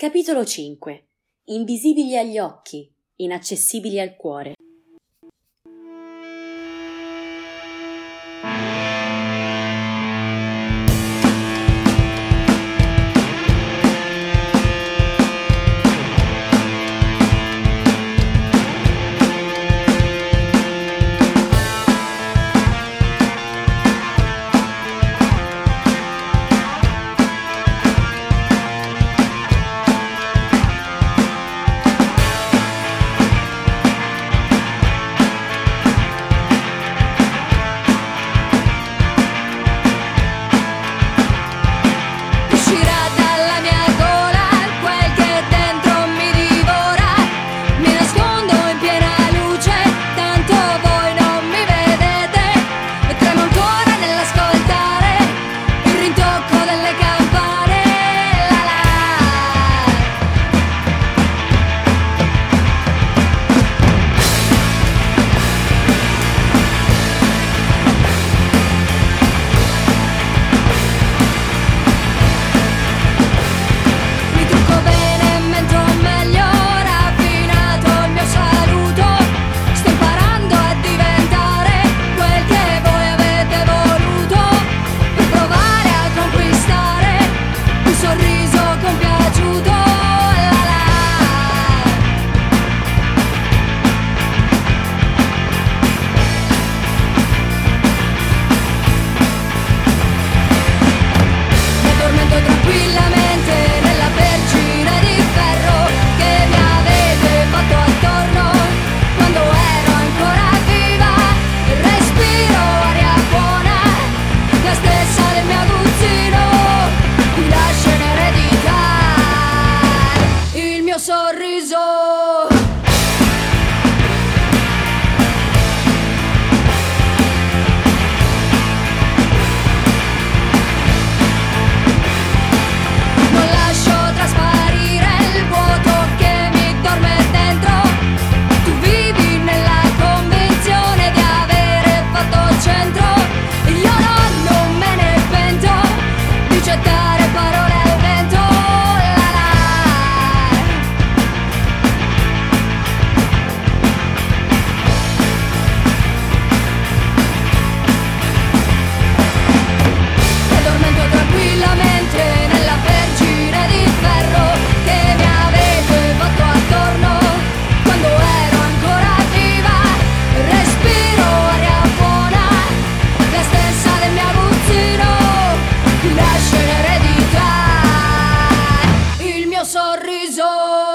Capitolo 5 Invisibili agli occhi, inaccessibili al cuore. sorriso.